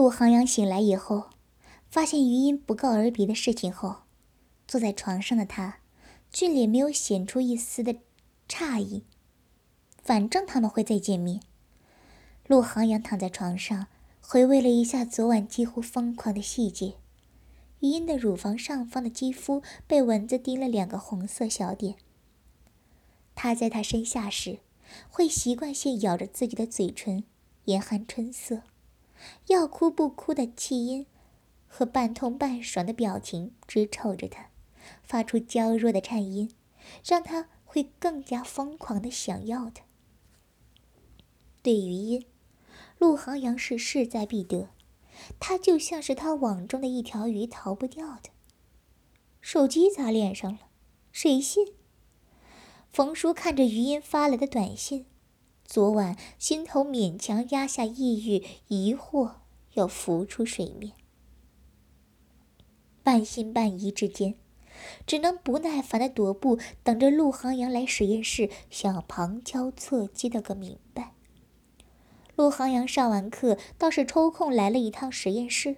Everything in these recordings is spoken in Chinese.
陆航阳醒来以后，发现余音不告而别的事情后，坐在床上的他，俊脸没有显出一丝的诧异。反正他们会再见面。陆航阳躺在床上，回味了一下昨晚几乎疯狂的细节。余音的乳房上方的肌肤被蚊子叮了两个红色小点。他在他身下时，会习惯性咬着自己的嘴唇，严寒春色，要哭不哭的气音和半痛半爽的表情，直瞅着他，发出娇弱的颤音，让他会更加疯狂的想要他。对于音，陆航阳是势在必得。他就像是他网中的一条鱼，逃不掉的。手机砸脸上了，谁信？冯叔看着余音发来的短信，昨晚心头勉强压下抑郁疑惑，要浮出水面。半信半疑之间，只能不耐烦的踱步，等着陆航阳来实验室，想要旁敲侧击的个明白。陆航阳上完课，倒是抽空来了一趟实验室。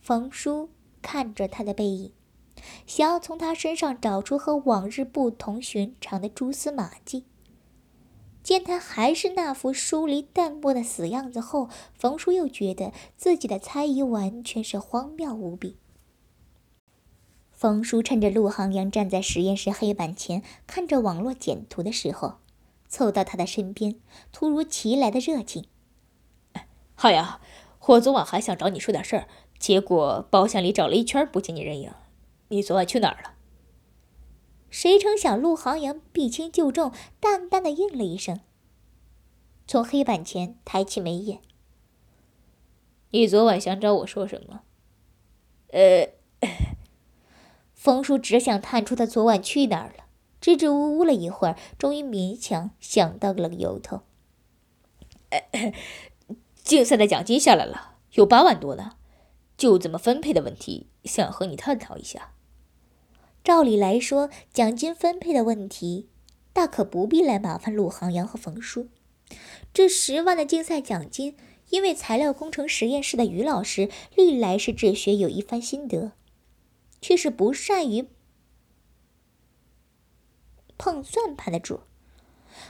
冯叔看着他的背影，想要从他身上找出和往日不同寻常的蛛丝马迹。见他还是那副疏离淡漠的死样子后，冯叔又觉得自己的猜疑完全是荒谬无比。冯叔趁着陆航阳站在实验室黑板前看着网络简图的时候。凑到他的身边，突如其来的热情。浩洋，我昨晚还想找你说点事儿，结果包厢里找了一圈不见你人影，你昨晚去哪儿了？谁成想陆航阳避轻就重，淡淡的应了一声，从黑板前抬起眉眼。你昨晚想找我说什么？呃，冯叔只想探出他昨晚去哪儿了。支支吾吾了一会儿，终于勉强想到了个由头。竞赛的奖金下来了，有八万多呢，就怎么分配的问题，想和你探讨一下。照理来说，奖金分配的问题，大可不必来麻烦陆航阳和冯叔。这十万的竞赛奖金，因为材料工程实验室的于老师历来是治学有一番心得，却是不善于。碰算盘的主，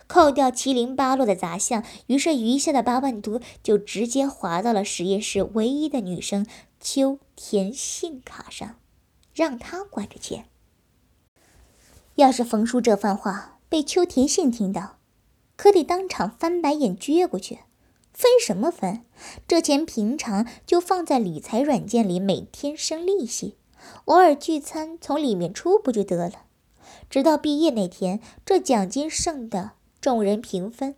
扣掉七零八落的杂项，于是余下的八万多就直接划到了实验室唯一的女生秋田信卡上，让她管着钱。要是冯叔这番话被秋田信听到，可得当场翻白眼撅过去。分什么分？这钱平常就放在理财软件里，每天生利息，偶尔聚餐从里面出不就得了？直到毕业那天，这奖金剩的众人平分。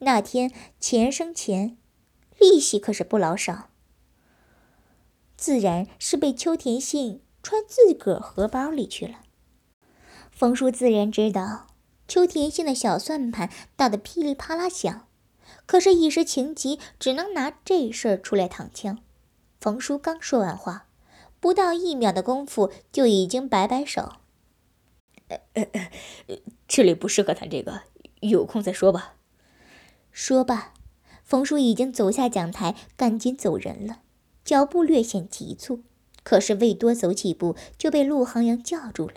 那天钱生钱，利息可是不老少。自然是被秋田信揣自个儿荷包里去了。冯叔自然知道秋田信的小算盘打得噼里啪啦响，可是，一时情急，只能拿这事儿出来躺枪。冯叔刚说完话，不到一秒的功夫，就已经摆摆手。呃呃呃，这里不适合谈这个，有空再说吧。说罢，冯叔已经走下讲台，赶紧走人了，脚步略显急促。可是未多走几步，就被陆航阳叫住了。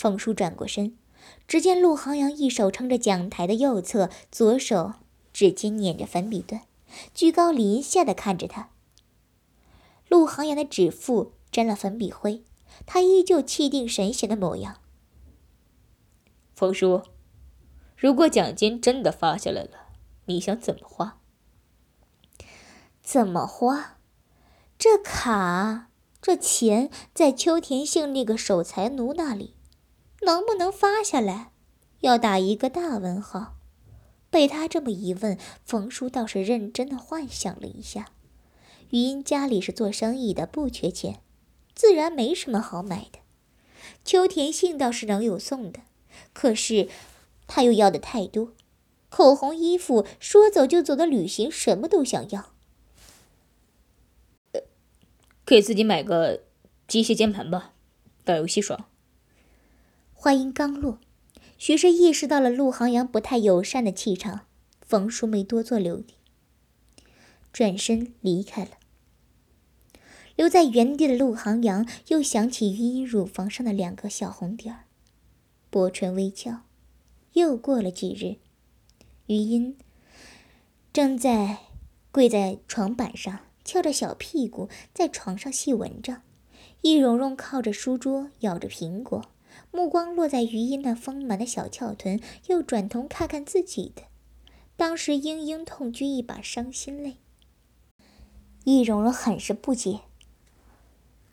冯叔转过身，只见陆航阳一手撑着讲台的右侧，左手指尖捻着粉笔端，居高临下的看着他。陆航阳的指腹沾了粉笔灰。他依旧气定神闲的模样。冯叔，如果奖金真的发下来了，你想怎么花？怎么花？这卡，这钱在秋田姓那个守财奴那里，能不能发下来？要打一个大问号。被他这么一问，冯叔倒是认真的幻想了一下。余音家里是做生意的，不缺钱。自然没什么好买的，秋田信倒是能有送的，可是他又要的太多，口红、衣服，说走就走的旅行，什么都想要。给自己买个机械键盘吧，打游戏爽。话音刚落，许是意识到了陆航阳不太友善的气场，冯叔没多做留意。转身离开了。留在原地的陆航阳又想起余音乳房上的两个小红点儿，薄唇微翘。又过了几日，余音正在跪在床板上，翘着小屁股在床上细闻着。易容容靠着书桌咬着苹果，目光落在余音那丰满的小翘臀，又转头看看自己的。当时嘤嘤痛掬一把伤心泪。易容容很是不解。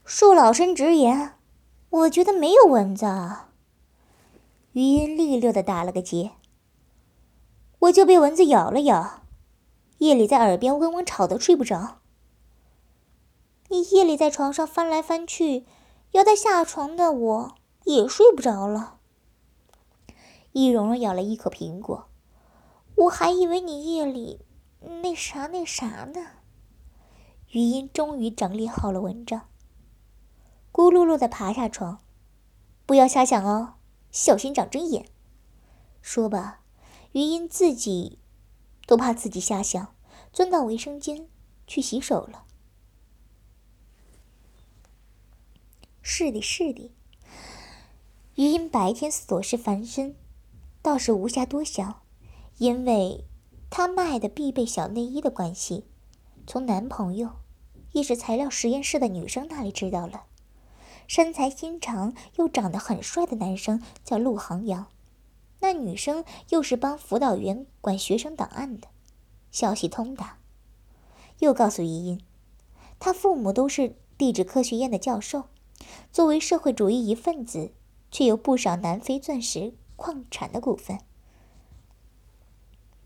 恕老身直言，我觉得没有蚊子。啊余音利落的打了个结。我就被蚊子咬了咬，夜里在耳边嗡嗡吵得睡不着。你夜里在床上翻来翻去，要带下床的我也睡不着了。易容容咬了一口苹果，我还以为你夜里那啥那啥呢。余音终于整理好了文章，咕噜噜的爬下床，不要瞎想哦，小心长针眼。说吧，余音自己都怕自己瞎想，钻到卫生间去洗手了。是的，是的。余音白天琐事繁身，倒是无暇多想，因为她卖的必备小内衣的关系，从男朋友，也是材料实验室的女生那里知道了，身材心长又长得很帅的男生叫陆航阳，那女生又是帮辅导员管学生档案的，消息通达。又告诉余音，他父母都是地质科学院的教授。作为社会主义一份子，却有不少南非钻石矿产的股份。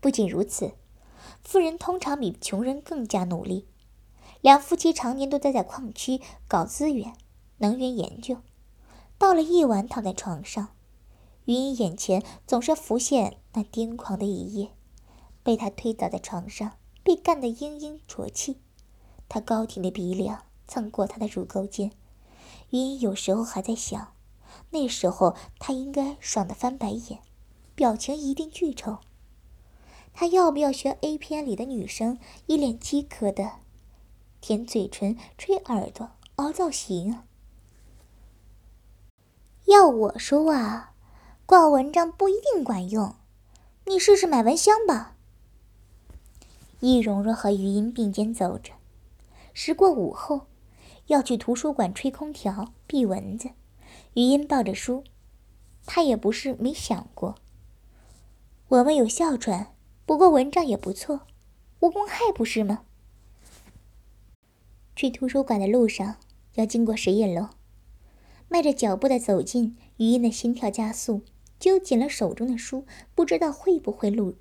不仅如此，富人通常比穷人更加努力。两夫妻常年都待在矿区搞资源、能源研究。到了夜晚，躺在床上，云音眼前总是浮现那癫狂的一夜：被他推倒在床上，被干得嘤嘤啜泣。他高挺的鼻梁蹭过他的乳沟间。云音有时候还在想，那时候他应该爽得翻白眼，表情一定巨丑。他要不要学 A 片里的女生，一脸饥渴的舔嘴唇、吹耳朵、凹造型啊？要我说啊，挂蚊帐不一定管用，你试试买蚊香吧。易容容和余音并肩走着，时过午后。要去图书馆吹空调避蚊子，余音抱着书，他也不是没想过。我们有哮喘，不过蚊帐也不错，无公害不是吗？去图书馆的路上要经过实验楼，迈着脚步的走近，余音的心跳加速，揪紧了手中的书，不知道会不会路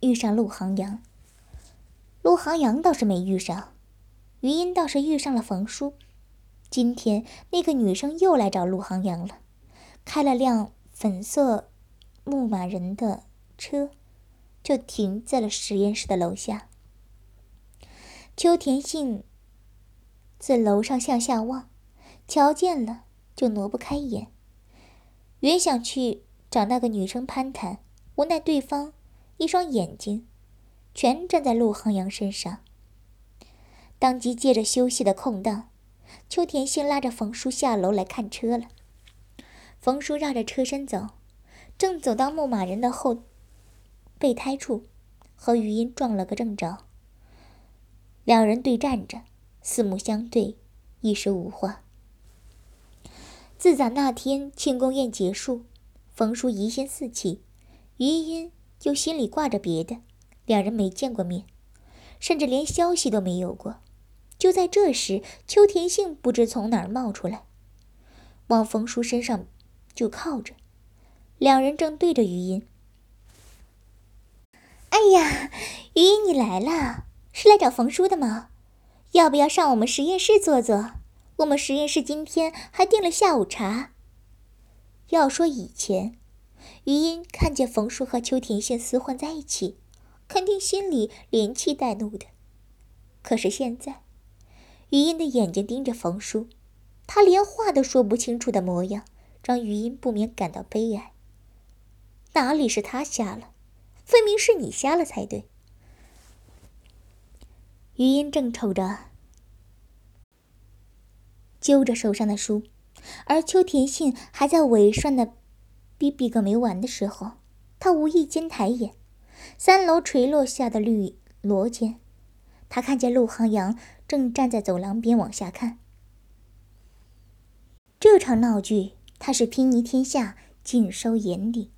遇上陆航阳。陆航阳倒是没遇上。余音倒是遇上了冯叔，今天那个女生又来找陆航阳了，开了辆粉色牧马人的车，就停在了实验室的楼下。秋田信自楼上向下望，瞧见了就挪不开眼，原想去找那个女生攀谈，无奈对方一双眼睛全站在陆航阳身上。当即借着休息的空档，秋田杏拉着冯叔下楼来看车了。冯叔绕着车身走，正走到牧马人的后备胎处，和余音撞了个正着。两人对站着，四目相对，一时无话。自打那天庆功宴结束，冯叔疑心四起，余音又心里挂着别的，两人没见过面，甚至连消息都没有过。就在这时，秋田杏不知从哪儿冒出来，往冯叔身上就靠着。两人正对着余音。哎呀，余音你来了，是来找冯叔的吗？要不要上我们实验室坐坐？我们实验室今天还订了下午茶。要说以前，余音看见冯叔和秋田杏厮混在一起，肯定心里连气带怒的。可是现在。余音的眼睛盯着冯叔，他连话都说不清楚的模样，让余音不免感到悲哀。哪里是他瞎了，分明是你瞎了才对。余音正瞅着，揪着手上的书，而邱田信还在尾顺的逼逼个没完的时候，他无意间抬眼，三楼垂落下的绿罗间，他看见陆航阳正站在走廊边往下看。这场闹剧，他是睥睨天下，尽收眼底。